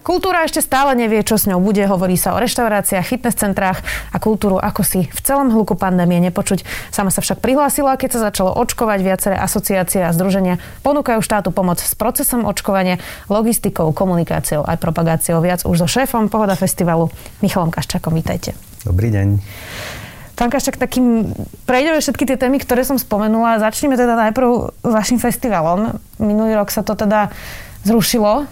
Kultúra ešte stále nevie, čo s ňou bude. Hovorí sa o reštauráciách, fitness centrách a kultúru ako si v celom hluku pandémie nepočuť. Sama sa však prihlásila, keď sa začalo očkovať. Viaceré asociácie a združenia ponúkajú štátu pomoc s procesom očkovania, logistikou, komunikáciou aj propagáciou. Viac už so šéfom Pohoda festivalu Michalom Kaščakom. Vítajte. Dobrý deň. Pán Kaščak, takým prejdeme všetky tie témy, ktoré som spomenula. Začneme teda najprv vašim festivalom. Minulý rok sa to teda zrušilo.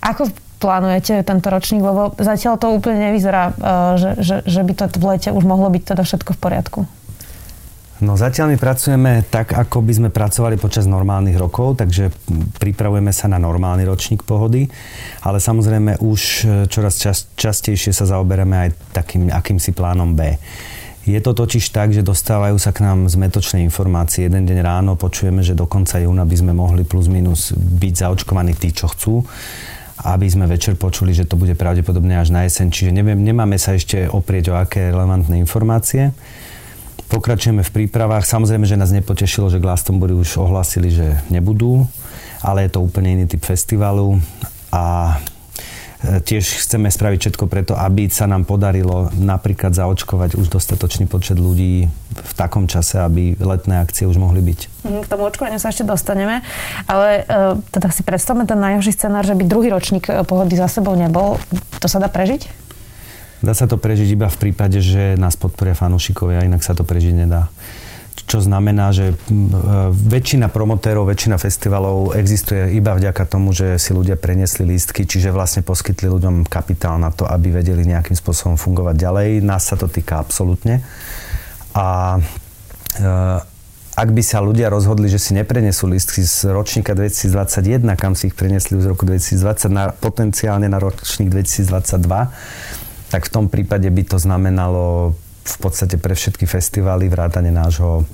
Ako plánujete tento ročník, lebo zatiaľ to úplne nevyzerá, e, že, že, že by to v lete už mohlo byť teda všetko v poriadku. No zatiaľ my pracujeme tak, ako by sme pracovali počas normálnych rokov, takže pripravujeme sa na normálny ročník pohody, ale samozrejme už e, čoraz čas, častejšie sa zaoberáme aj takým akýmsi plánom B. Je to totiž tak, že dostávajú sa k nám zmetočné informácie. Jeden deň ráno počujeme, že do konca júna by sme mohli plus minus byť zaočkovaní tí, čo chcú aby sme večer počuli, že to bude pravdepodobne až na jeseň. Čiže neviem, nemáme sa ešte oprieť o aké relevantné informácie. Pokračujeme v prípravách. Samozrejme, že nás nepotešilo, že Glastonbury už ohlasili, že nebudú, ale je to úplne iný typ festivalu a Tiež chceme spraviť všetko preto, aby sa nám podarilo napríklad zaočkovať už dostatočný počet ľudí v takom čase, aby letné akcie už mohli byť. Mhm, k tomu očkovaniu sa ešte dostaneme, ale e, teda si predstavme ten najhorší scenár, že by druhý ročník e, pohody za sebou nebol. To sa dá prežiť? Dá sa to prežiť iba v prípade, že nás podporia fanúšikovia, inak sa to prežiť nedá čo znamená, že e, väčšina promotérov, väčšina festivalov existuje iba vďaka tomu, že si ľudia preniesli lístky, čiže vlastne poskytli ľuďom kapitál na to, aby vedeli nejakým spôsobom fungovať ďalej. Nás sa to týka absolútne. A e, ak by sa ľudia rozhodli, že si neprenesú listky z ročníka 2021, kam si ich prenesli z roku 2020, na, potenciálne na ročník 2022, tak v tom prípade by to znamenalo v podstate pre všetky festivály vrátane nášho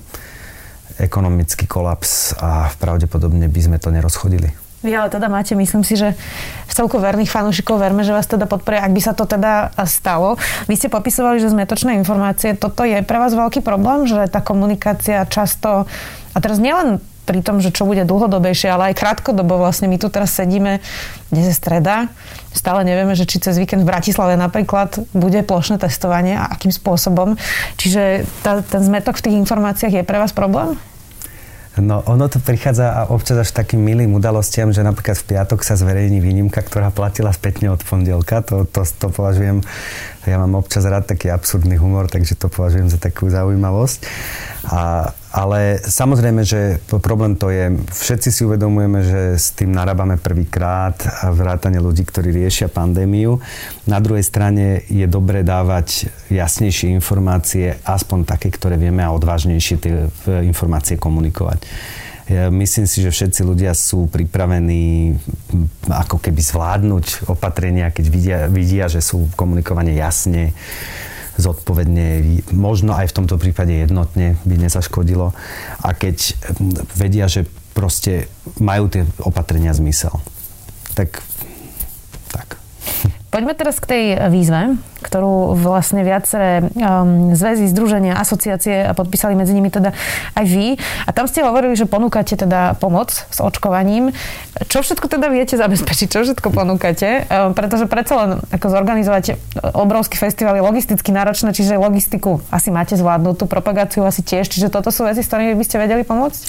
ekonomický kolaps a pravdepodobne by sme to nerozchodili. Vy ale teda máte, myslím si, že v celku verných fanúšikov verme, že vás teda podporia, ak by sa to teda stalo. Vy ste popisovali, že zmetočné informácie, toto je pre vás veľký problém, že tá komunikácia často, a teraz nielen pri tom, že čo bude dlhodobejšie, ale aj krátkodobo vlastne my tu teraz sedíme, dnes je streda, stále nevieme, že či cez víkend v Bratislave napríklad bude plošné testovanie a akým spôsobom. Čiže tá, ten zmetok v tých informáciách je pre vás problém? No ono to prichádza a občas až takým milým udalostiam, že napríklad v piatok sa zverejní výnimka, ktorá platila spätne od pondelka. To, to, to považujem, ja mám občas rád taký absurdný humor, takže to považujem za takú zaujímavosť. A, ale samozrejme, že problém to je, všetci si uvedomujeme, že s tým narábame prvýkrát a vrátane ľudí, ktorí riešia pandémiu. Na druhej strane je dobre dávať jasnejšie informácie, aspoň také, ktoré vieme a odvážnejšie tie informácie komunikovať. Ja myslím si, že všetci ľudia sú pripravení ako keby zvládnuť opatrenia, keď vidia, vidia že sú komunikované jasne, zodpovedne, možno aj v tomto prípade jednotne by nezaškodilo. A keď vedia, že proste majú tie opatrenia zmysel, tak. Poďme teraz k tej výzve, ktorú vlastne viaceré um, zväzy, združenia, asociácie podpísali medzi nimi teda aj vy. A tam ste hovorili, že ponúkate teda pomoc s očkovaním. Čo všetko teda viete zabezpečiť? Čo všetko ponúkate? Um, pretože predsa len ako zorganizovať obrovský festival je logisticky náročné, čiže logistiku asi máte zvládnutú, propagáciu asi tiež. Čiže toto sú veci, s ktorými by ste vedeli pomôcť?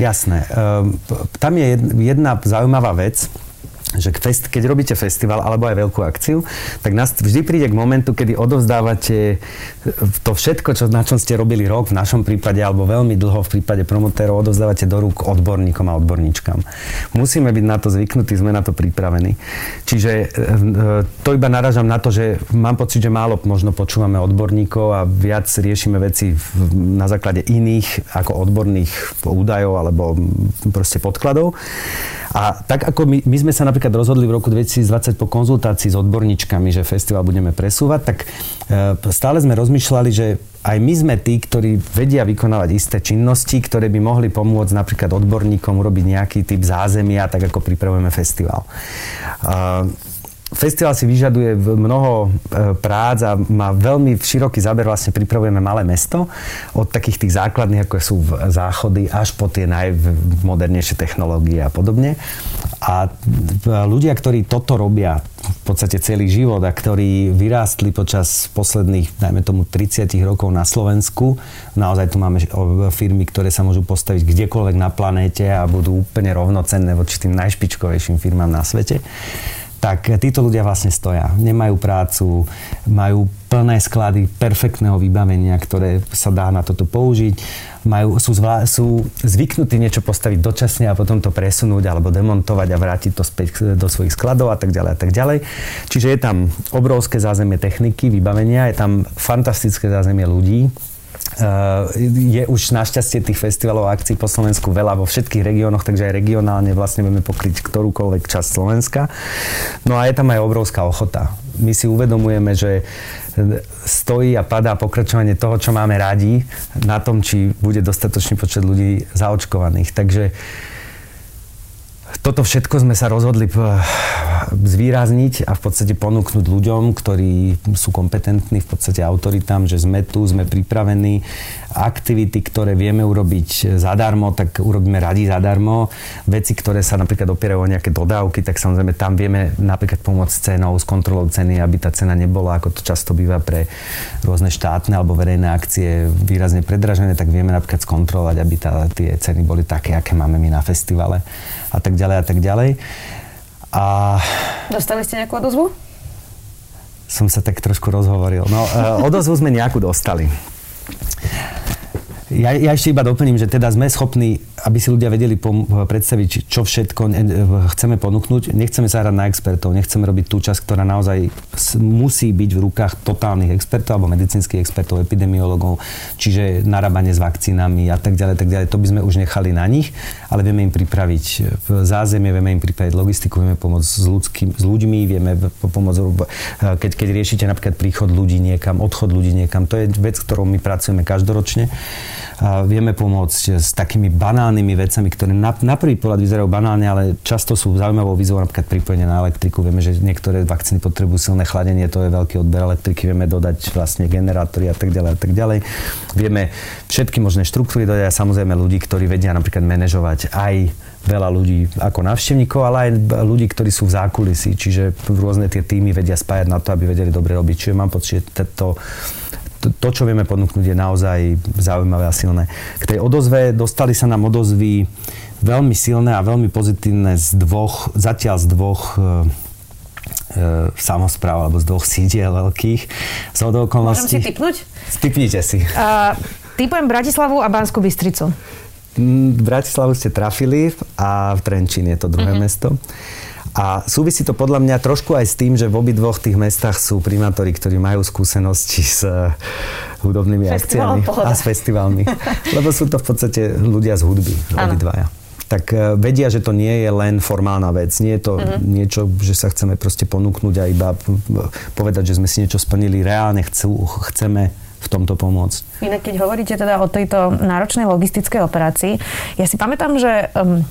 Jasné. Um, tam je jedna zaujímavá vec, že fest, keď robíte festival alebo aj veľkú akciu, tak nás vždy príde k momentu, kedy odovzdávate to všetko, čo, na čom ste robili rok v našom prípade, alebo veľmi dlho v prípade promotérov, odovzdávate do rúk odborníkom a odborníčkam. Musíme byť na to zvyknutí, sme na to pripravení. Čiže e, e, to iba naražam na to, že mám pocit, že málo možno počúvame odborníkov a viac riešime veci na základe iných ako odborných údajov alebo proste podkladov. A tak ako my, my sme sa napríklad rozhodli v roku 2020 po konzultácii s odborníčkami, že festival budeme presúvať, tak e, stále sme rozmýšľali, že aj my sme tí, ktorí vedia vykonávať isté činnosti, ktoré by mohli pomôcť napríklad odborníkom urobiť nejaký typ zázemia, tak ako pripravujeme festival. Festival si vyžaduje mnoho e, prác a má veľmi široký záber, vlastne pripravujeme malé mesto od takých tých základných, ako sú záchody, až po tie najmodernejšie technológie a podobne. A ľudia, ktorí toto robia v podstate celý život a ktorí vyrástli počas posledných, najmä tomu 30 rokov na Slovensku, naozaj tu máme firmy, ktoré sa môžu postaviť kdekoľvek na planéte a budú úplne rovnocenné voči tým najšpičkovejším firmám na svete tak títo ľudia vlastne stoja. Nemajú prácu, majú plné sklady perfektného vybavenia, ktoré sa dá na toto použiť. Majú, sú, zvlá, sú zvyknutí niečo postaviť dočasne a potom to presunúť alebo demontovať a vrátiť to späť do svojich skladov a tak ďalej a tak ďalej. Čiže je tam obrovské zázemie techniky, vybavenia, je tam fantastické zázemie ľudí, je už našťastie tých festivalov a akcií po Slovensku veľa vo všetkých regiónoch, takže aj regionálne vlastne vieme pokryť ktorúkoľvek časť Slovenska. No a je tam aj obrovská ochota. My si uvedomujeme, že stojí a padá pokračovanie toho, čo máme radi, na tom, či bude dostatočný počet ľudí zaočkovaných. Takže toto všetko sme sa rozhodli eh, zvýrazniť a v podstate ponúknuť ľuďom, ktorí sú kompetentní, v podstate autoritám, že sme tu, sme pripravení. Aktivity, ktoré vieme urobiť zadarmo, tak urobíme radi zadarmo. Veci, ktoré sa napríklad opierajú o nejaké dodávky, tak samozrejme tam vieme napríklad pomôcť cenou, s kontrolou ceny, aby tá cena nebola, ako to často býva pre rôzne štátne alebo verejné akcie výrazne predražené, tak vieme napríklad skontrolovať, aby tá, tie ceny boli také, aké máme my na festivale a tak ďalej a tak ďalej. A... Dostali ste nejakú odozvu? Som sa tak trošku rozhovoril. No, e, odozvu sme nejakú dostali. Ja, ja ešte iba doplním, že teda sme schopní aby si ľudia vedeli pom- predstaviť, čo všetko chceme ponúknuť. Nechceme sa hrať na expertov, nechceme robiť tú časť, ktorá naozaj musí byť v rukách totálnych expertov alebo medicínskych expertov, epidemiologov, čiže narábanie s vakcínami a tak ďalej, tak ďalej. To by sme už nechali na nich, ale vieme im pripraviť v zázemie, vieme im pripraviť logistiku, vieme pomôcť s, ľudským, s ľuďmi, vieme pomôcť, keď, keď riešite napríklad príchod ľudí niekam, odchod ľudí niekam. To je vec, ktorou my pracujeme každoročne. Vieme pomôcť s takými banálnymi vecami, ktoré na, na prvý pohľad vyzerajú banálne, ale často sú zaujímavou výzvou, napríklad pripojenie na elektriku. Vieme, že niektoré vakcíny potrebujú silné chladenie, to je veľký odber elektriky, vieme dodať vlastne generátory a tak ďalej a tak ďalej. Vieme všetky možné štruktúry dodať a samozrejme ľudí, ktorí vedia napríklad manažovať aj veľa ľudí ako návštevníkov, ale aj ľudí, ktorí sú v zákulisí, čiže rôzne tie týmy vedia spájať na to, aby vedeli dobre robiť. Čiže mám pocit, že to, to, čo vieme ponúknuť, je naozaj zaujímavé a silné. K tej odozve dostali sa nám odozvy veľmi silné a veľmi pozitívne z dvoch, zatiaľ z dvoch e, e, samozpráv alebo z dvoch sídiel veľkých. Z Môžem si typnúť? Typnite si. Uh, typujem Bratislavu a Banskú Bystricu. Mm, Bratislavu ste trafili a v Trenčín je to druhé uh-huh. mesto. A súvisí to podľa mňa trošku aj s tým, že v obidvoch tých mestách sú primátori, ktorí majú skúsenosti s eh, hudobnými Festival akciami pohoda. a s festivalmi. Lebo sú to v podstate ľudia z hudby, obidvaja tak eh, vedia, že to nie je len formálna vec. Nie je to mm-hmm. niečo, že sa chceme proste ponúknuť a iba povedať, že sme si niečo splnili. Reálne chcú, chceme v tomto pomôcť. Inak keď hovoríte teda o tejto náročnej logistickej operácii, ja si pamätám, že um,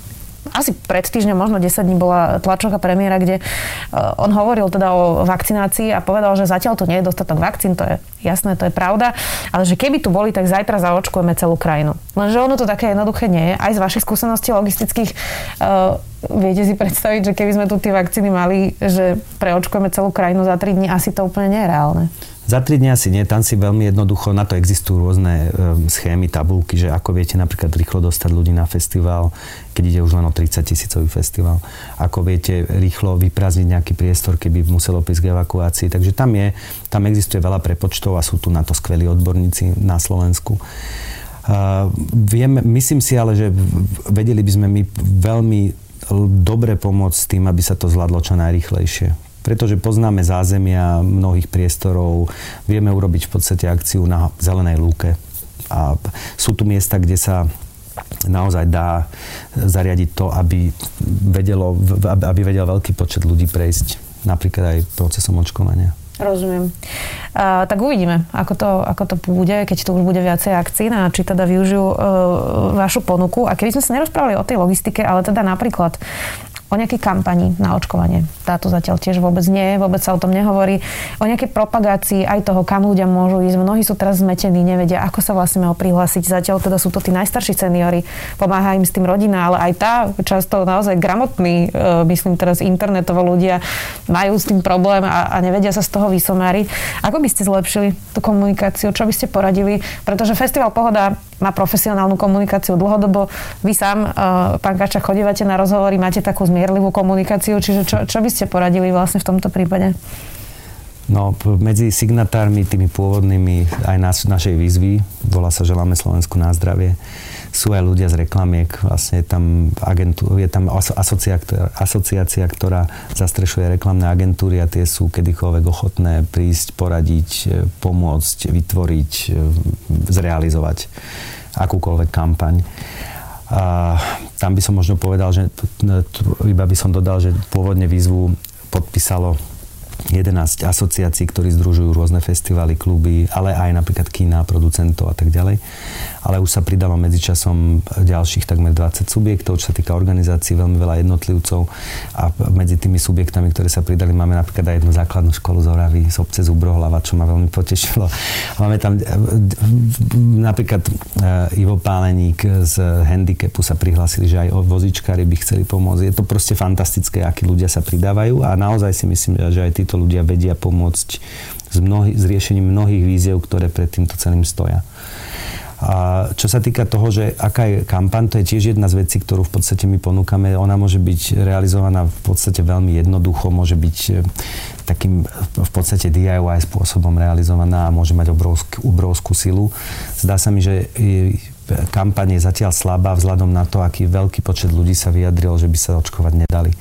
asi pred týždňom, možno 10 dní bola tlačovka premiéra, kde eh, on hovoril teda o vakcinácii a povedal, že zatiaľ tu nie je dostatok vakcín, to je jasné, to je pravda, ale že keby tu boli, tak zajtra zaočkujeme celú krajinu. Lenže ono to také jednoduché nie je. Aj z vašich skúseností logistických uh, viete si predstaviť, že keby sme tu tie vakcíny mali, že preočkujeme celú krajinu za 3 dní, asi to úplne nie je reálne. Za 3 dňa si nie, tam si veľmi jednoducho, na to existujú rôzne um, schémy, tabulky, že ako viete napríklad rýchlo dostať ľudí na festival, keď ide už len o 30 tisícový festival. Ako viete rýchlo vyprázdniť nejaký priestor, keby muselo prísť k evakuácii. Takže tam je, tam existuje veľa prepočtov a sú tu na to skvelí odborníci na Slovensku. Uh, viem, myslím si ale, že vedeli by sme my veľmi dobre pomôcť tým, aby sa to zvládlo čo najrychlejšie pretože poznáme zázemia mnohých priestorov, vieme urobiť v podstate akciu na zelenej lúke. A sú tu miesta, kde sa naozaj dá zariadiť to, aby, vedelo, aby vedel veľký počet ľudí prejsť napríklad aj procesom očkovania. Rozumiem. Uh, tak uvidíme, ako to, ako to bude, keď tu už bude viacej akcií a či teda využijú uh, vašu ponuku. A keby sme sa nerozprávali o tej logistike, ale teda napríklad o nejakej kampani na očkovanie. Táto zatiaľ tiež vôbec nie, vôbec sa o tom nehovorí. O nejakej propagácii aj toho, kam ľudia môžu ísť. Mnohí sú teraz zmetení, nevedia, ako sa vlastne majú prihlásiť. Zatiaľ teda sú to tí najstarší seniori, pomáha im s tým rodina, ale aj tá často naozaj gramotní, e, myslím teraz internetovo ľudia, majú s tým problém a, a nevedia sa z toho vysomáriť. Ako by ste zlepšili tú komunikáciu? Čo by ste poradili? Pretože Festival Pohoda má profesionálnu komunikáciu dlhodobo. Vy sám, e, pán Kača, chodívate na rozhovory, máte takú zmierlivú komunikáciu, čiže čo, čo by ste poradili vlastne v tomto prípade? No, medzi signatármi, tými pôvodnými aj nás, našej výzvy, volá sa Želáme Slovensku na zdravie, sú aj ľudia z reklamiek, vlastne je tam, agentú, je tam asociácia, asociácia, ktorá zastrešuje reklamné agentúry a tie sú kedykoľvek ochotné prísť, poradiť, e, pomôcť, vytvoriť, e, zrealizovať akúkoľvek kampaň. A tam by som možno povedal, že iba by som dodal, že pôvodne výzvu podpísalo 11 asociácií, ktorí združujú rôzne festivaly, kluby, ale aj napríklad kína, producentov a tak ďalej. Ale už sa pridáva medzičasom ďalších takmer 20 subjektov, čo sa týka organizácií, veľmi veľa jednotlivcov a medzi tými subjektami, ktoré sa pridali, máme napríklad aj jednu základnú školu z Oravy, z obce Zubrohlava, čo ma veľmi potešilo. Máme tam napríklad eh, Ivo Páleník z handicapu sa prihlásili, že aj vozičkári by chceli pomôcť. Je to proste fantastické, akí ľudia sa pridávajú a naozaj si myslím, že aj tí títo ľudia vedia pomôcť s, mnohý, s riešením mnohých víziev, ktoré pred týmto celým stoja. A čo sa týka toho, že aká je kampaň, to je tiež jedna z vecí, ktorú v podstate my ponúkame. Ona môže byť realizovaná v podstate veľmi jednoducho, môže byť e, takým v podstate DIY spôsobom realizovaná a môže mať obrovskú, obrovskú silu. Zdá sa mi, že kampaň je zatiaľ slabá vzhľadom na to, aký veľký počet ľudí sa vyjadril, že by sa očkovať nedali.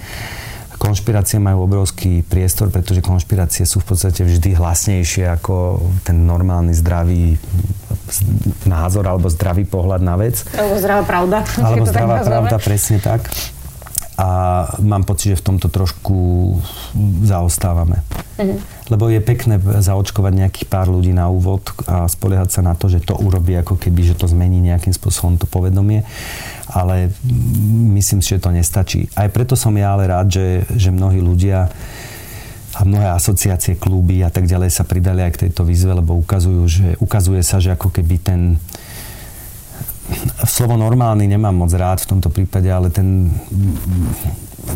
Konšpirácie majú obrovský priestor, pretože konšpirácie sú v podstate vždy hlasnejšie ako ten normálny zdravý názor alebo zdravý pohľad na vec. Alebo zdravá pravda. Alebo zdravá pravda, presne tak a mám pocit, že v tomto trošku zaostávame. Uh-huh. Lebo je pekné zaočkovať nejakých pár ľudí na úvod a spoliehať sa na to, že to urobí ako keby, že to zmení nejakým spôsobom to povedomie, ale myslím si, že to nestačí. Aj preto som ja ale rád, že, že mnohí ľudia a mnohé asociácie, kluby a tak ďalej sa pridali aj k tejto výzve, lebo ukazujú, že, ukazuje sa, že ako keby ten, slovo normálny nemám moc rád v tomto prípade, ale ten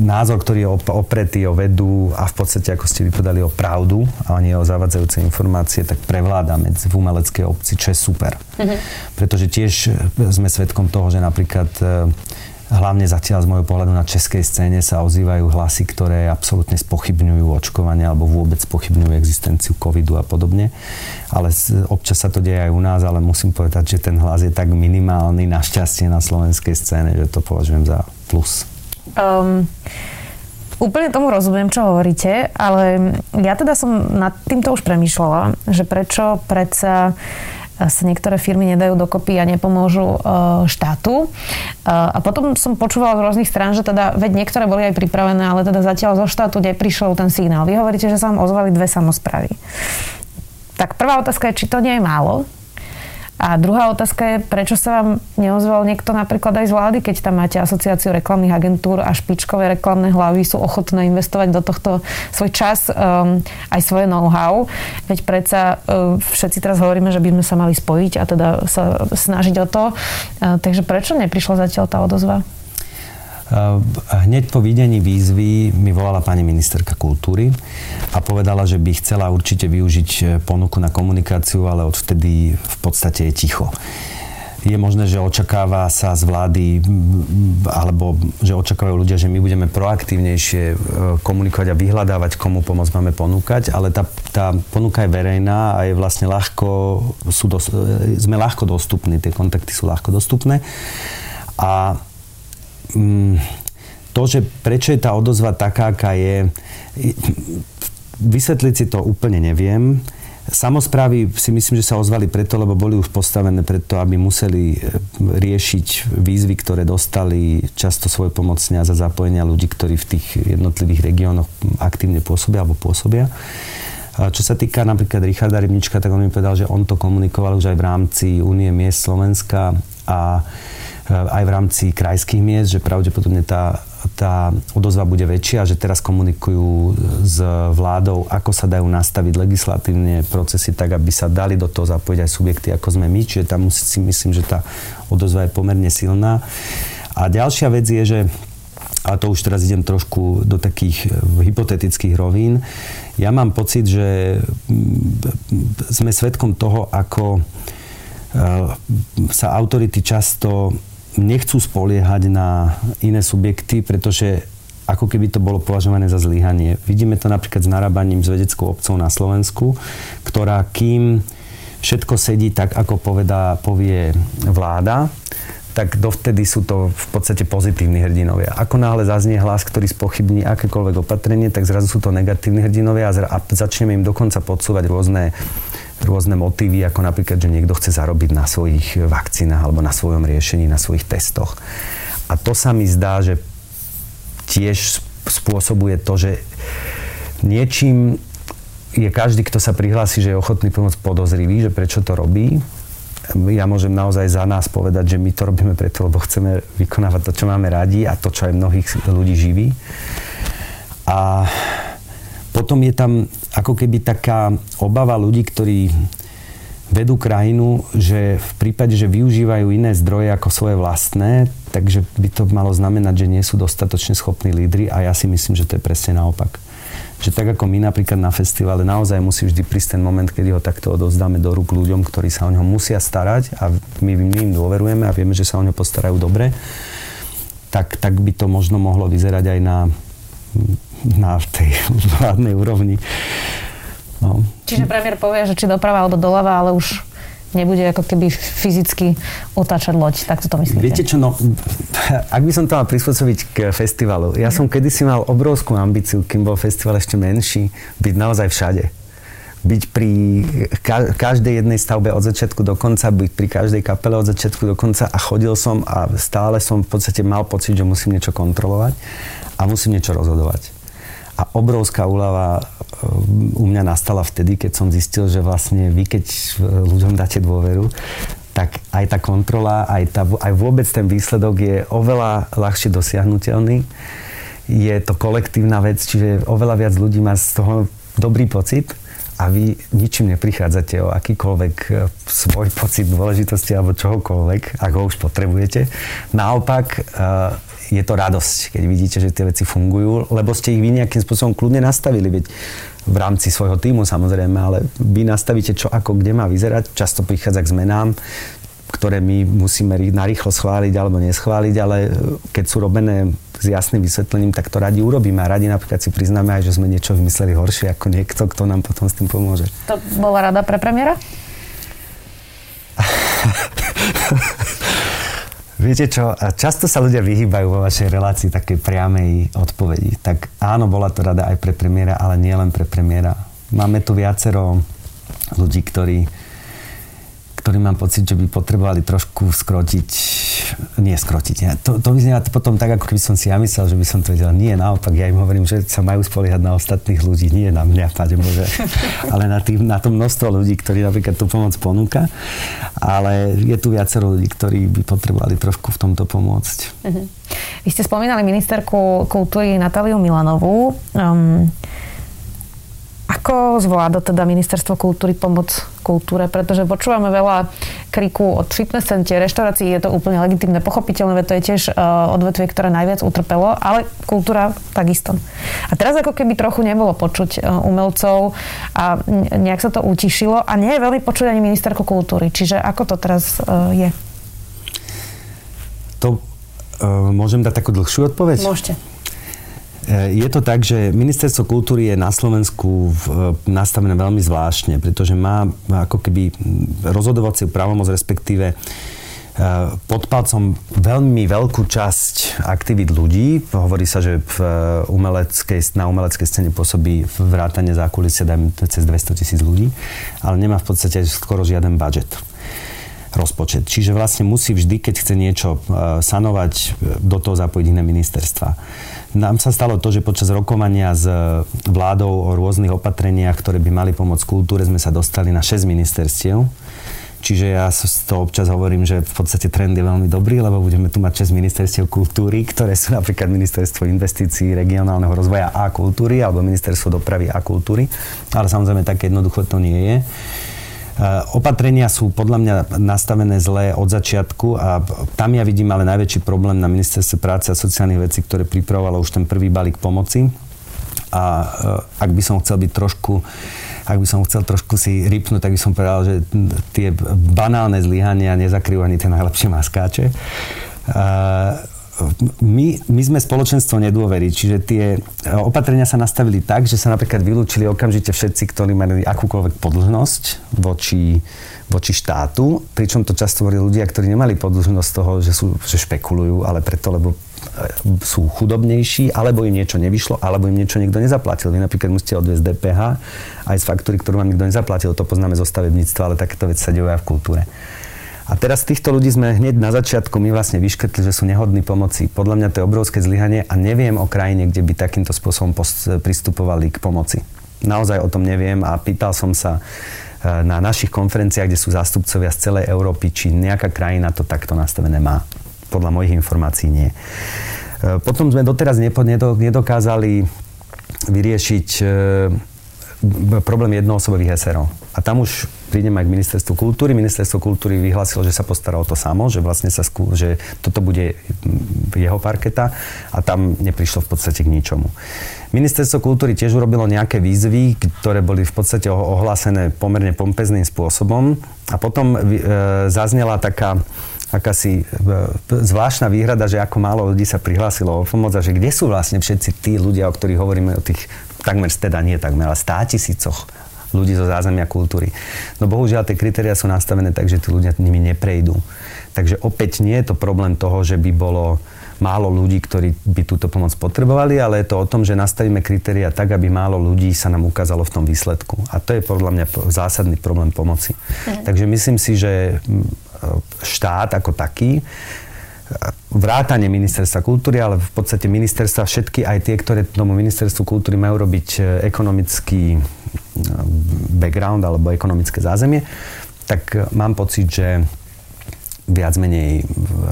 názor, ktorý je opretý o vedu a v podstate, ako ste vypovedali, o pravdu a nie o zavadzajúce informácie, tak prevláda medzi v umeleckej obci, čo je super. Mm-hmm. Pretože tiež sme svedkom toho, že napríklad hlavne zatiaľ z môjho pohľadu na českej scéne sa ozývajú hlasy, ktoré absolútne spochybňujú očkovanie alebo vôbec spochybňujú existenciu covidu a podobne. Ale občas sa to deje aj u nás, ale musím povedať, že ten hlas je tak minimálny našťastie na slovenskej scéne, že to považujem za plus. Um, Úplne tomu rozumiem, čo hovoríte, ale ja teda som nad týmto už premýšľala, že prečo predsa sa niektoré firmy nedajú dokopy a nepomôžu e, štátu. E, a potom som počúvala z rôznych strán, že teda, veď niektoré boli aj pripravené, ale teda zatiaľ zo štátu neprišiel ten signál. Vy hovoríte, že sa vám ozvali dve samozprávy. Tak prvá otázka je, či to nie je málo, a druhá otázka je, prečo sa vám neozval niekto napríklad aj z vlády, keď tam máte asociáciu reklamných agentúr a špičkové reklamné hlavy sú ochotné investovať do tohto svoj čas, um, aj svoje know-how. Veď predsa um, všetci teraz hovoríme, že by sme sa mali spojiť a teda sa snažiť o to. Uh, takže prečo neprišla zatiaľ tá odozva? Hneď po videní výzvy mi volala pani ministerka kultúry a povedala, že by chcela určite využiť e, ponuku na komunikáciu, ale odvtedy v podstate je ticho je možné, že očakáva sa z vlády, alebo že očakávajú ľudia, že my budeme proaktívnejšie e, komunikovať a vyhľadávať, komu pomoc máme ponúkať, ale tá, tá ponuka je verejná a je vlastne ľahko, sú dos, e, sme ľahko dostupní, tie kontakty sú ľahko dostupné. A to, že prečo je tá odozva taká, aká je, vysvetliť si to úplne neviem. Samozprávy si myslím, že sa ozvali preto, lebo boli už postavené preto, aby museli e, riešiť výzvy, ktoré dostali často svoje pomocne a za zapojenia ľudí, ktorí v tých jednotlivých regiónoch aktívne pôsobia alebo pôsobia. Čo sa týka napríklad Richarda Rybnička, tak on mi povedal, že on to komunikoval už aj v rámci Únie miest Slovenska a aj v rámci krajských miest, že pravdepodobne tá tá odozva bude väčšia, že teraz komunikujú s vládou, ako sa dajú nastaviť legislatívne procesy tak, aby sa dali do toho zapojiť aj subjekty, ako sme my. Čiže tam si myslím, že tá odozva je pomerne silná. A ďalšia vec je, že a to už teraz idem trošku do takých hypotetických rovín. Ja mám pocit, že mm, sme svedkom toho, ako sa autority často nechcú spoliehať na iné subjekty, pretože ako keby to bolo považované za zlyhanie. Vidíme to napríklad s narábaním s vedeckou obcov na Slovensku, ktorá kým všetko sedí tak, ako povedá, povie vláda, tak dovtedy sú to v podstate pozitívni hrdinovia. Ako náhle zaznie hlas, ktorý spochybní akékoľvek opatrenie, tak zrazu sú to negatívni hrdinovia a, začneme im dokonca podsúvať rôzne rôzne motívy, ako napríklad, že niekto chce zarobiť na svojich vakcínach alebo na svojom riešení, na svojich testoch. A to sa mi zdá, že tiež spôsobuje to, že niečím je každý, kto sa prihlási, že je ochotný pomôcť podozrivý, že prečo to robí. Ja môžem naozaj za nás povedať, že my to robíme preto, lebo chceme vykonávať to, čo máme radi a to, čo aj mnohých ľudí živí. A potom je tam ako keby taká obava ľudí, ktorí vedú krajinu, že v prípade, že využívajú iné zdroje ako svoje vlastné, takže by to malo znamenať, že nie sú dostatočne schopní lídry a ja si myslím, že to je presne naopak. Že tak ako my napríklad na festivale naozaj musí vždy prísť ten moment, kedy ho takto odovzdáme do rúk ľuďom, ktorí sa o neho musia starať a my, my im dôverujeme a vieme, že sa o neho postarajú dobre, tak, tak by to možno mohlo vyzerať aj na na tej vládnej úrovni. No. Čiže premiér povie, že či doprava alebo doľava, ale už nebude ako keby fyzicky otáčať loď. Tak to myslíte? Viete čo, no, ak by som to mal prispôsobiť k festivalu. Ja som kedysi mal obrovskú ambíciu, kým bol festival ešte menší, byť naozaj všade. Byť pri každej jednej stavbe od začiatku do konca, byť pri každej kapele od začiatku do konca a chodil som a stále som v podstate mal pocit, že musím niečo kontrolovať a musím niečo rozhodovať. A obrovská úlava e, u mňa nastala vtedy, keď som zistil, že vlastne vy, keď ľuďom dáte dôveru, tak aj tá kontrola, aj, tá, aj vôbec ten výsledok je oveľa ľahšie dosiahnutelný. Je to kolektívna vec, čiže oveľa viac ľudí má z toho dobrý pocit a vy ničím neprichádzate o akýkoľvek e, svoj pocit dôležitosti alebo čohokoľvek, ak ho už potrebujete. Naopak, e, je to radosť, keď vidíte, že tie veci fungujú, lebo ste ich vy nejakým spôsobom kľudne nastavili, veď v rámci svojho týmu samozrejme, ale vy nastavíte čo ako kde má vyzerať, často prichádza k zmenám, ktoré my musíme narýchlo schváliť alebo neschváliť, ale keď sú robené s jasným vysvetlením, tak to radi urobíme a radi napríklad si priznáme aj, že sme niečo vymysleli horšie ako niekto, kto nám potom s tým pomôže. To bola rada pre premiéra? Viete čo, často sa ľudia vyhýbajú vo vašej relácii takej priamej odpovedi. Tak áno, bola to rada aj pre premiéra, ale nie len pre premiéra. Máme tu viacero ľudí, ktorí ktorí mám pocit, že by potrebovali trošku skrotiť, nie skrotiť. Ja, to, to vyznieva potom tak, ako keby som si ja myslel, že by som to vedel. Nie, naopak, ja im hovorím, že sa majú spoliehať na ostatných ľudí, nie na mňa, páde Bože, ale na, tým, na to množstvo ľudí, ktorí napríklad tú pomoc ponúka. Ale je tu viacero ľudí, ktorí by potrebovali trošku v tomto pomôcť. Uh-huh. Vy ste spomínali ministerku kultúry Natáliu Milanovú. Um, ako zvláda teda Ministerstvo kultúry pomoc kultúre? Pretože počúvame veľa kriku od fitness centier, reštaurácií, je to úplne legitimné, pochopiteľné, to je tiež uh, odvetvie, ktoré najviac utrpelo, ale kultúra takisto. A teraz ako keby trochu nebolo počuť uh, umelcov a nejak sa to utišilo a nie je veľmi počuť ani ministerku kultúry. Čiže ako to teraz uh, je? To uh, môžem dať takú dlhšiu odpoveď? Môžete. E, je to tak, že Ministerstvo kultúry je na Slovensku e, nastavené veľmi zvláštne, pretože má ako keby rozhodovaciu právomoc, respektíve e, pod palcom veľmi veľkú časť aktivít ľudí. Hovorí sa, že v umeleckej, na umeleckej scéne pôsobí vrátane zákulisia cez 200 tisíc ľudí, ale nemá v podstate skoro žiaden budget rozpočet. Čiže vlastne musí vždy, keď chce niečo sanovať, do toho zapojiť iné ministerstva. Nám sa stalo to, že počas rokovania s vládou o rôznych opatreniach, ktoré by mali pomôcť kultúre, sme sa dostali na 6 ministerstiev. Čiže ja to občas hovorím, že v podstate trend je veľmi dobrý, lebo budeme tu mať 6 ministerstiev kultúry, ktoré sú napríklad ministerstvo investícií, regionálneho rozvoja a kultúry, alebo ministerstvo dopravy a kultúry. Ale samozrejme tak jednoducho to nie je. Opatrenia sú podľa mňa nastavené zlé od začiatku a tam ja vidím ale najväčší problém na ministerstve práce a sociálnych vecí, ktoré pripravovalo už ten prvý balík pomoci. A ak by som chcel byť trošku ak by som chcel trošku si rypnúť, tak by som povedal, že tie banálne zlyhania nezakrývajú ani tie najlepšie maskáče. My, my sme spoločenstvo nedôvery, čiže tie opatrenia sa nastavili tak, že sa napríklad vylúčili okamžite všetci, ktorí mali akúkoľvek podlžnosť voči, voči štátu, pričom to často boli ľudia, ktorí nemali podlžnosť toho, že, sú, že špekulujú, ale preto, lebo sú chudobnejší, alebo im niečo nevyšlo, alebo im niečo niekto nezaplatil. Vy napríklad musíte odviesť DPH aj z faktúry, ktorú vám nikto nezaplatil. To poznáme zo stavebníctva, ale takéto veci sa dejú aj v kultúre. A teraz týchto ľudí sme hneď na začiatku my vlastne vyškrtli, že sú nehodní pomoci. Podľa mňa to je obrovské zlyhanie a neviem o krajine, kde by takýmto spôsobom pristupovali k pomoci. Naozaj o tom neviem a pýtal som sa e, na našich konferenciách, kde sú zástupcovia z celej Európy, či nejaká krajina to takto nastavené má podľa mojich informácií nie. E, potom sme doteraz nedokázali vyriešiť e, problém jednoosobových SRO. A tam už prídem aj k ministerstvu kultúry. Ministerstvo kultúry vyhlásilo, že sa postará o to samo, že vlastne sa skú, že toto bude jeho parketa a tam neprišlo v podstate k ničomu. Ministerstvo kultúry tiež urobilo nejaké výzvy, ktoré boli v podstate ohlásené pomerne pompezným spôsobom a potom e, zaznela taká akási e, zvláštna výhrada, že ako málo ľudí sa prihlásilo o pomoc a že kde sú vlastne všetci tí ľudia, o ktorých hovoríme, o tých takmer, teda nie takmer, ale stá tisícoch ľudí zo zázemia kultúry. No bohužiaľ tie kritéria sú nastavené tak, že tí ľudia nimi neprejdú. Takže opäť nie je to problém toho, že by bolo málo ľudí, ktorí by túto pomoc potrebovali, ale je to o tom, že nastavíme kritéria tak, aby málo ľudí sa nám ukázalo v tom výsledku. A to je podľa mňa zásadný problém pomoci. Mm. Takže myslím si, že štát ako taký, vrátanie ministerstva kultúry, ale v podstate ministerstva všetky, aj tie, ktoré tomu ministerstvu kultúry majú robiť e, ekonomický e, background alebo ekonomické zázemie, tak e, mám pocit, že viac menej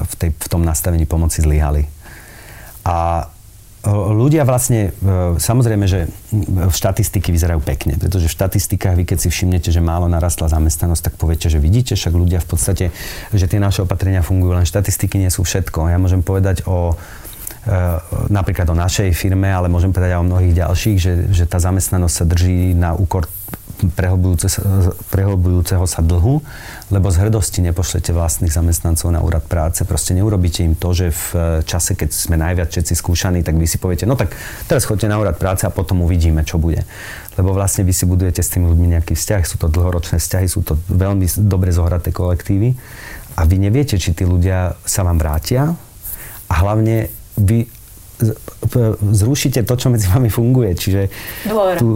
v, tej, v tom nastavení pomoci zlyhali. A ľudia vlastne, e, samozrejme, že štatistiky vyzerajú pekne, pretože v štatistikách vy keď si všimnete, že málo narastla zamestnanosť, tak poviete, že vidíte, však ľudia v podstate, že tie naše opatrenia fungujú, len štatistiky nie sú všetko. Ja môžem povedať o e, napríklad o našej firme, ale môžem povedať aj o mnohých ďalších, že, že tá zamestnanosť sa drží na úkor prehlbujúce, prehlbujúceho sa dlhu, lebo z hrdosti nepošlete vlastných zamestnancov na úrad práce. Proste neurobíte im to, že v čase, keď sme najviac všetci skúšaní, tak vy si poviete, no tak teraz chodte na úrad práce a potom uvidíme, čo bude. Lebo vlastne vy si budujete s tými ľuďmi nejaký vzťah, sú to dlhoročné vzťahy, sú to veľmi dobre zohraté kolektívy a vy neviete, či tí ľudia sa vám vrátia a hlavne vy zrušíte to, čo medzi vami funguje. Čiže dôveru, tú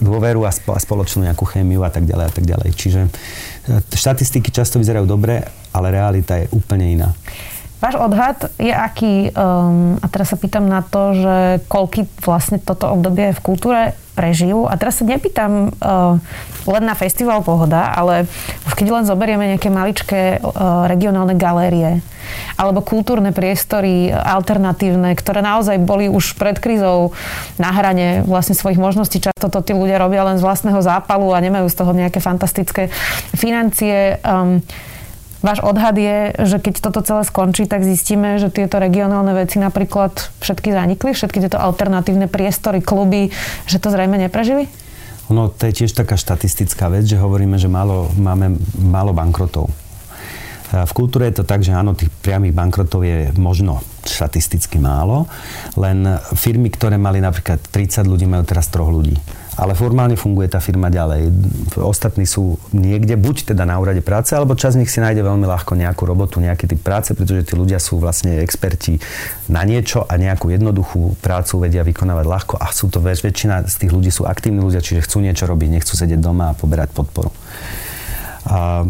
dôveru a, spoločnú nejakú chémiu a tak ďalej a tak ďalej. Čiže e, štatistiky často vyzerajú dobre, ale realita je úplne iná. Váš odhad je aký, um, a teraz sa pýtam na to, že koľky vlastne toto obdobie v kultúre prežijú. A teraz sa nepýtam uh, len na festival Pohoda, ale už keď len zoberieme nejaké maličké uh, regionálne galérie alebo kultúrne priestory alternatívne, ktoré naozaj boli už pred krízou na hrane vlastne svojich možností. Často to tí ľudia robia len z vlastného zápalu a nemajú z toho nejaké fantastické financie. Um, Váš odhad je, že keď toto celé skončí, tak zistíme, že tieto regionálne veci napríklad všetky zanikli, všetky tieto alternatívne priestory, kluby, že to zrejme neprežili? No, to je tiež taká štatistická vec, že hovoríme, že málo, máme málo bankrotov. V kultúre je to tak, že áno, tých priamých bankrotov je možno štatisticky málo, len firmy, ktoré mali napríklad 30 ľudí, majú teraz troch ľudí ale formálne funguje tá firma ďalej. Ostatní sú niekde, buď teda na úrade práce, alebo čas z nich si nájde veľmi ľahko nejakú robotu, nejaký typ práce, pretože tí ľudia sú vlastne experti na niečo a nejakú jednoduchú prácu vedia vykonávať ľahko a sú to väčšina z tých ľudí sú aktívni ľudia, čiže chcú niečo robiť, nechcú sedieť doma a poberať podporu. A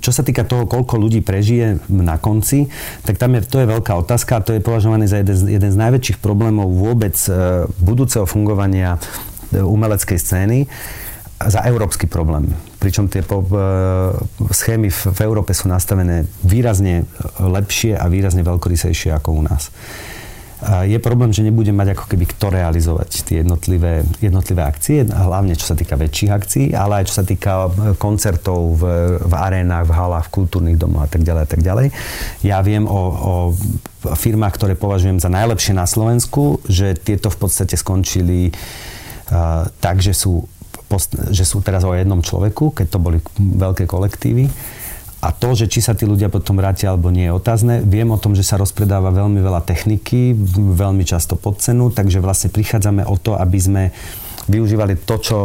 čo sa týka toho, koľko ľudí prežije na konci, tak tam je, to je veľká otázka a to je považované za jeden, jeden z najväčších problémov vôbec e, budúceho fungovania e, umeleckej scény. za európsky problém. Pričom tie po, e, schémy v, v Európe sú nastavené výrazne lepšie a výrazne veľkorysejšie ako u nás. Je problém, že nebudem mať ako keby kto realizovať tie jednotlivé, jednotlivé akcie, hlavne čo sa týka väčších akcií, ale aj čo sa týka e, koncertov v, v arénach, v halách, v kultúrnych domoch a tak ďalej a tak ďalej. Ja viem o, o firmách, ktoré považujem za najlepšie na Slovensku, že tieto v podstate skončili uh, tak, že sú že sú teraz o jednom človeku, keď to boli veľké kolektívy. A to, že či sa tí ľudia potom vrátia alebo nie je otázne. Viem o tom, že sa rozpredáva veľmi veľa techniky, veľmi často pod cenu, takže vlastne prichádzame o to, aby sme využívali to, čo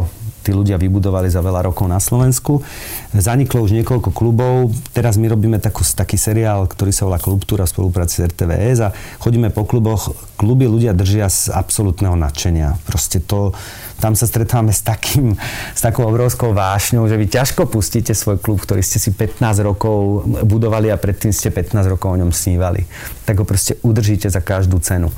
tí ľudia vybudovali za veľa rokov na Slovensku. Zaniklo už niekoľko klubov. Teraz my robíme takú, taký seriál, ktorý sa volá Klubtúra v spolupráci s RTVS a chodíme po kluboch. Kluby ľudia držia z absolútneho nadšenia. Proste to, tam sa stretávame s, takým, s takou obrovskou vášňou, že vy ťažko pustíte svoj klub, ktorý ste si 15 rokov budovali a predtým ste 15 rokov o ňom snívali. Tak ho proste udržíte za každú cenu.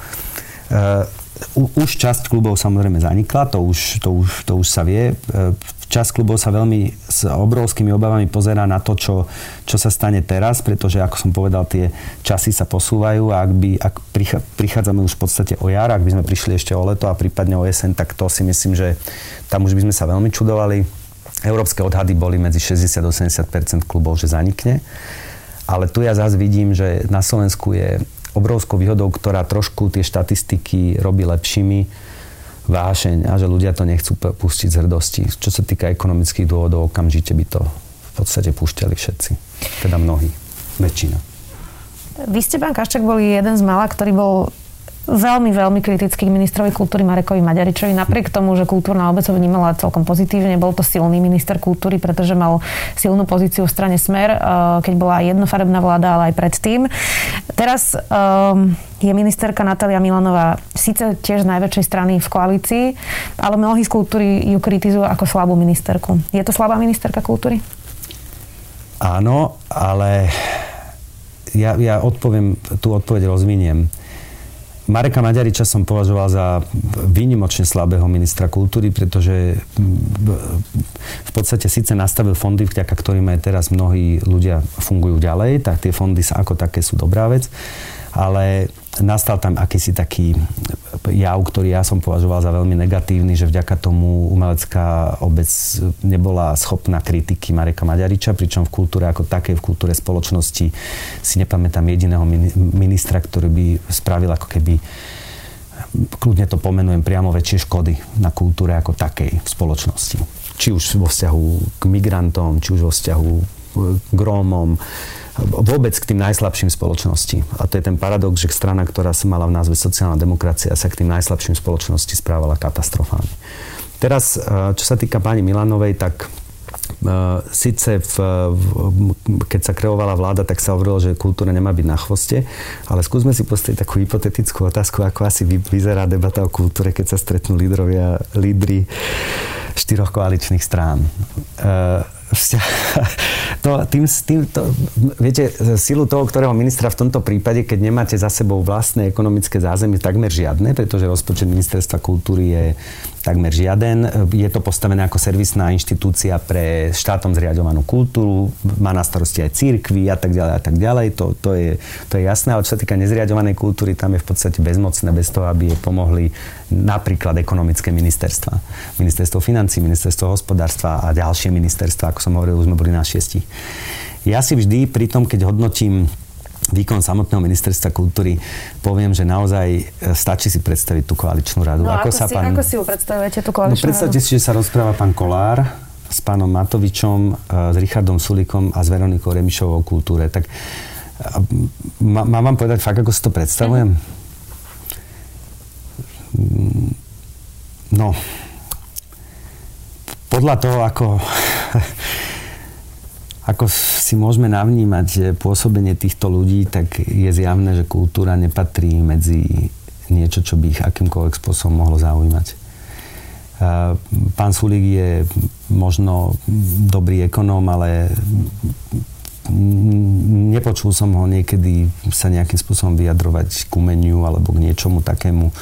Uh, už časť klubov samozrejme zanikla, to už, to už, to už sa vie. Uh, časť klubov sa veľmi s obrovskými obavami pozerá na to, čo, čo sa stane teraz, pretože, ako som povedal, tie časy sa posúvajú a ak, by, ak prichádzame už v podstate o jar, ak by sme prišli ešte o leto a prípadne o jeseň, tak to si myslím, že tam už by sme sa veľmi čudovali. Európske odhady boli medzi 60-80% klubov, že zanikne. Ale tu ja zase vidím, že na Slovensku je obrovskou výhodou, ktorá trošku tie štatistiky robí lepšími vášeň a že ľudia to nechcú pustiť z hrdosti. Čo sa týka ekonomických dôvodov, okamžite by to v podstate púšťali všetci. Teda mnohí. Väčšina. Vy ste, pán Kaščak, boli jeden z mala, ktorý bol veľmi, veľmi kritický k ministrovi kultúry Marekovi Maďaričovi. Napriek tomu, že kultúrna obec ho vnímala celkom pozitívne, bol to silný minister kultúry, pretože mal silnú pozíciu v strane Smer, eh, keď bola jednofarebná vláda, ale aj predtým. Teraz um, je ministerka Natália Milanová síce tiež z najväčšej strany v koalícii, ale mnohí z kultúry ju kritizujú ako slabú ministerku. Je to slabá ministerka kultúry? Áno, ale ja, ja odpoviem, tú odpoveď rozviniem. Mareka Maďariča som považoval za výnimočne slabého ministra kultúry, pretože v podstate síce nastavil fondy, vďaka ktorým aj teraz mnohí ľudia fungujú ďalej, tak tie fondy ako také sú dobrá vec, ale nastal tam akýsi taký jav, ktorý ja som považoval za veľmi negatívny, že vďaka tomu umelecká obec nebola schopná kritiky Mareka Maďariča, pričom v kultúre ako takej, v kultúre spoločnosti si nepamätám jediného ministra, ktorý by spravil ako keby kľudne to pomenujem priamo väčšie škody na kultúre ako takej v spoločnosti. Či už vo vzťahu k migrantom, či už vo vzťahu k Rómom, vôbec k tým najslabším spoločnosti. A to je ten paradox, že strana, ktorá sa mala v názve sociálna demokracia, sa k tým najslabším spoločnosti správala katastrofálne. Teraz, e, čo sa týka pani Milanovej, tak Uh, Sice v, v, keď sa kreovala vláda, tak sa hovorilo, že kultúra nemá byť na chvoste, ale skúsme si postaviť takú hypotetickú otázku, ako asi vyzerá debata o kultúre, keď sa stretnú lídrovia, lídry štyroch koaličných strán. Uh, vzťah, to, tým, tým, to, viete, silu toho, ktorého ministra v tomto prípade, keď nemáte za sebou vlastné ekonomické zázemie, takmer žiadne, pretože rozpočet ministerstva kultúry je takmer žiaden. Je to postavené ako servisná inštitúcia pre štátom zriadovanú kultúru, má na starosti aj církvy a tak ďalej a tak ďalej. To, to, je, to je jasné, ale čo sa týka nezriadovanej kultúry, tam je v podstate bezmocné bez toho, aby je pomohli napríklad ekonomické ministerstva. Ministerstvo financí, ministerstvo hospodárstva a ďalšie ministerstva, ako som hovoril, už sme boli na šiestich. Ja si vždy pri tom, keď hodnotím výkon samotného ministerstva kultúry, poviem, že naozaj e, stačí si predstaviť tú koaličnú radu. No, ako, ako, sa si, pán... ako si ju predstavujete, tú koaličnú no, predstavte radu? si, že sa rozpráva pán Kolár s pánom Matovičom, e, s Richardom Sulikom a s Veronikou Remišovou o kultúre. Tak mám vám povedať fakt, ako si to predstavujem? Mm-hmm. No, podľa toho, ako ako si môžeme navnímať pôsobenie týchto ľudí, tak je zjavné, že kultúra nepatrí medzi niečo, čo by ich akýmkoľvek spôsobom mohlo zaujímať. Pán Sulík je možno dobrý ekonóm, ale nepočul som ho niekedy sa nejakým spôsobom vyjadrovať k umeniu alebo k niečomu takému,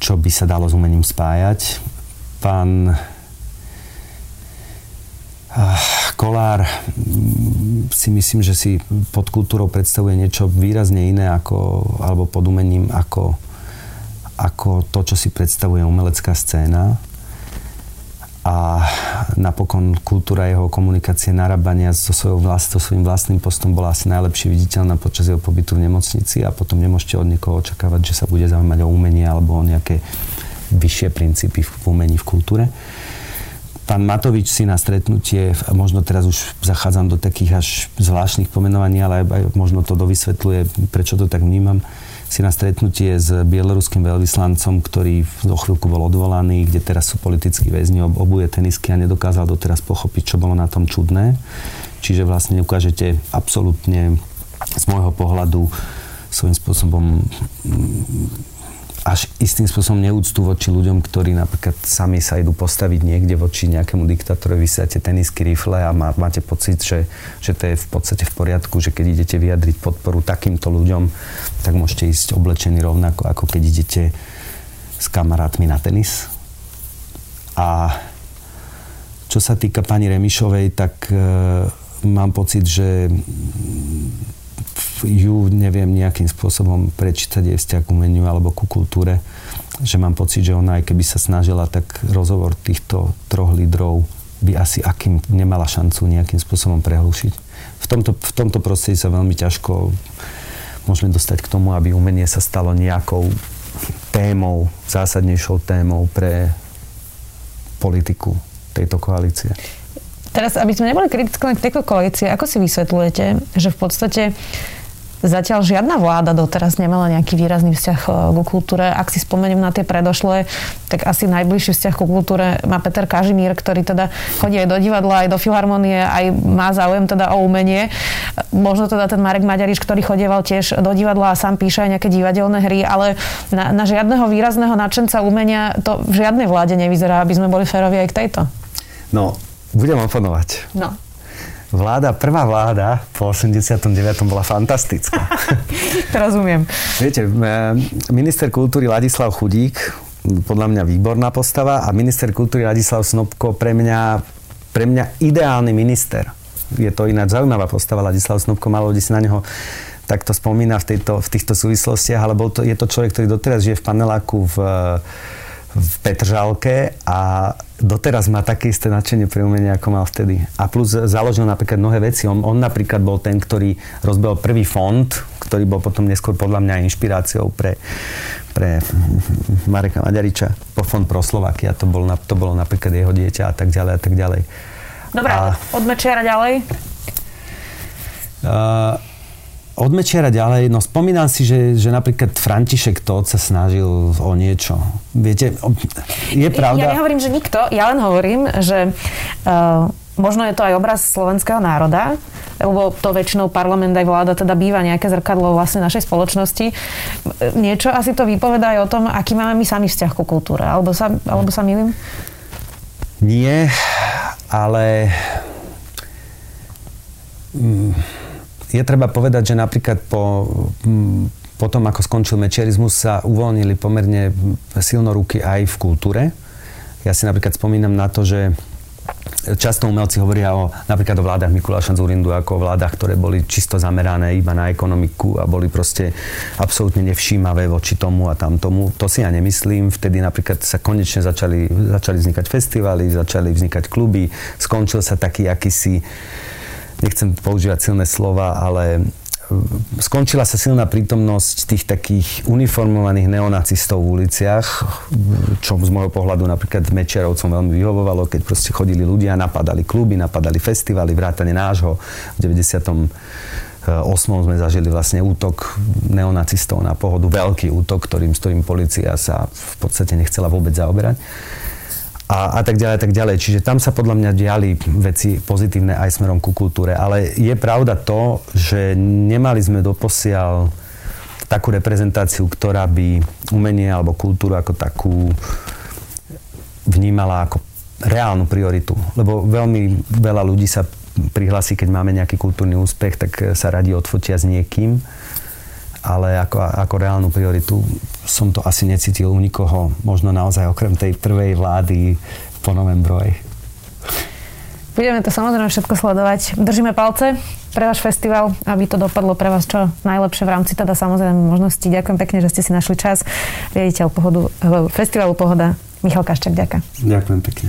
čo by sa dalo s umením spájať. Pán Kolár mm, si myslím, že si pod kultúrou predstavuje niečo výrazne iné ako, alebo pod umením ako, ako to, čo si predstavuje umelecká scéna. A napokon kultúra jeho komunikácie, narábania so, svojou vlast, so svojím vlastným postom bola asi najlepšie viditeľná počas jeho pobytu v nemocnici a potom nemôžete od niekoho očakávať, že sa bude zaujímať o umenie alebo o nejaké vyššie princípy v umení, v kultúre. Pán Matovič si na stretnutie, možno teraz už zachádzam do takých až zvláštnych pomenovaní, ale aj možno to dovysvetľuje, prečo to tak vnímam, si na stretnutie s bieloruským veľvyslancom, ktorý do chvíľku bol odvolaný, kde teraz sú politickí väzni, obuje tenisky a nedokázal doteraz pochopiť, čo bolo na tom čudné. Čiže vlastne ukážete absolútne z môjho pohľadu svojím spôsobom až istým spôsobom neúctu voči ľuďom, ktorí napríklad sami sa idú postaviť niekde voči nejakému diktátorovi, vysiate tenisky, rifle a má, máte pocit, že, že to je v podstate v poriadku, že keď idete vyjadriť podporu takýmto ľuďom, tak môžete ísť oblečení rovnako, ako keď idete s kamarátmi na tenis. A čo sa týka pani Remišovej, tak e, mám pocit, že ju neviem nejakým spôsobom prečítať jej vzťah k umeniu alebo ku kultúre. Že mám pocit, že ona aj keby sa snažila, tak rozhovor týchto troch lídrov by asi akým nemala šancu nejakým spôsobom prehlušiť. V tomto, v tomto prostredí sa veľmi ťažko môžeme dostať k tomu, aby umenie sa stalo nejakou témou, zásadnejšou témou pre politiku tejto koalície. Teraz, aby sme neboli kritickí k tejto koalície, ako si vysvetľujete, že v podstate Zatiaľ žiadna vláda doteraz nemala nejaký výrazný vzťah e, ku kultúre. Ak si spomeniem na tie predošlé, tak asi najbližší vzťah ku kultúre má Peter Kažimír, ktorý teda chodí aj do divadla, aj do filharmonie, aj má záujem teda o umenie. Možno teda ten Marek Maďariš, ktorý chodieval tiež do divadla a sám píše aj nejaké divadelné hry, ale na, na žiadneho výrazného nadšenca umenia to v žiadnej vláde nevyzerá, aby sme boli férovi aj k tejto. No, budem oponovať. No vláda, prvá vláda po 89. bola fantastická. Rozumiem. Viete, minister kultúry Ladislav Chudík, podľa mňa výborná postava a minister kultúry Ladislav Snobko pre mňa, pre mňa ideálny minister. Je to ináč zaujímavá postava Ladislav Snobko, malo ľudí si na neho takto spomína v, tejto, v týchto súvislostiach, ale to, je to človek, ktorý doteraz žije v paneláku v v Petržalke a doteraz má také isté nadšenie pre umenie, ako mal vtedy. A plus založil napríklad mnohé veci. On, on napríklad bol ten, ktorý rozbehol prvý fond, ktorý bol potom neskôr podľa mňa inšpiráciou pre, pre Mareka Maďariča. Po fond pro Slovakia. To, bol, to bolo napríklad jeho dieťa a tak ďalej a tak ďalej. Dobre, a... od Mečiara ďalej? Uh, od Mečiara ďalej, no spomínam si, že, že napríklad František Todt sa snažil o niečo. Viete, je pravda... Ja nehovorím, že nikto, ja len hovorím, že uh, možno je to aj obraz slovenského národa, lebo to väčšinou parlament aj vláda teda býva nejaké zrkadlo vlastne našej spoločnosti. Niečo asi to vypovedá aj o tom, aký máme my sami vzťah ku kultúre. Alebo sa, alebo sa milím? Nie, ale... Mm je treba povedať, že napríklad po, po tom, ako skončil mečiarizmus, sa uvoľnili pomerne silno ruky aj v kultúre. Ja si napríklad spomínam na to, že často umelci hovoria o, napríklad o vládach Mikuláša Zurindu ako o vládach, ktoré boli čisto zamerané iba na ekonomiku a boli proste absolútne nevšímavé voči tomu a tam tomu. To si ja nemyslím. Vtedy napríklad sa konečne začali, začali vznikať festivaly, začali vznikať kluby, skončil sa taký akýsi nechcem používať silné slova, ale skončila sa silná prítomnosť tých takých uniformovaných neonacistov v uliciach, čo z môjho pohľadu napríklad Mečiarovcom veľmi vyhovovalo, keď proste chodili ľudia, napadali kluby, napadali festivaly, vrátane nášho. V 98. sme zažili vlastne útok neonacistov na pohodu, veľký útok, ktorým, s ktorým policia sa v podstate nechcela vôbec zaoberať a, a tak ďalej, a tak ďalej. Čiže tam sa podľa mňa diali veci pozitívne aj smerom ku kultúre. Ale je pravda to, že nemali sme doposiaľ takú reprezentáciu, ktorá by umenie alebo kultúru ako takú vnímala ako reálnu prioritu. Lebo veľmi veľa ľudí sa prihlási, keď máme nejaký kultúrny úspech, tak sa radi odfotia s niekým ale ako, ako reálnu prioritu som to asi necítil u nikoho, možno naozaj okrem tej prvej vlády po novembrovej. Budeme to samozrejme všetko sledovať. Držíme palce pre váš festival, aby to dopadlo pre vás čo najlepšie v rámci teda samozrejme možnosti. Ďakujem pekne, že ste si našli čas. Riaditeľ pohodu, eh, festivalu Pohoda Michal Kaščák, ďakujem. Ďakujem pekne.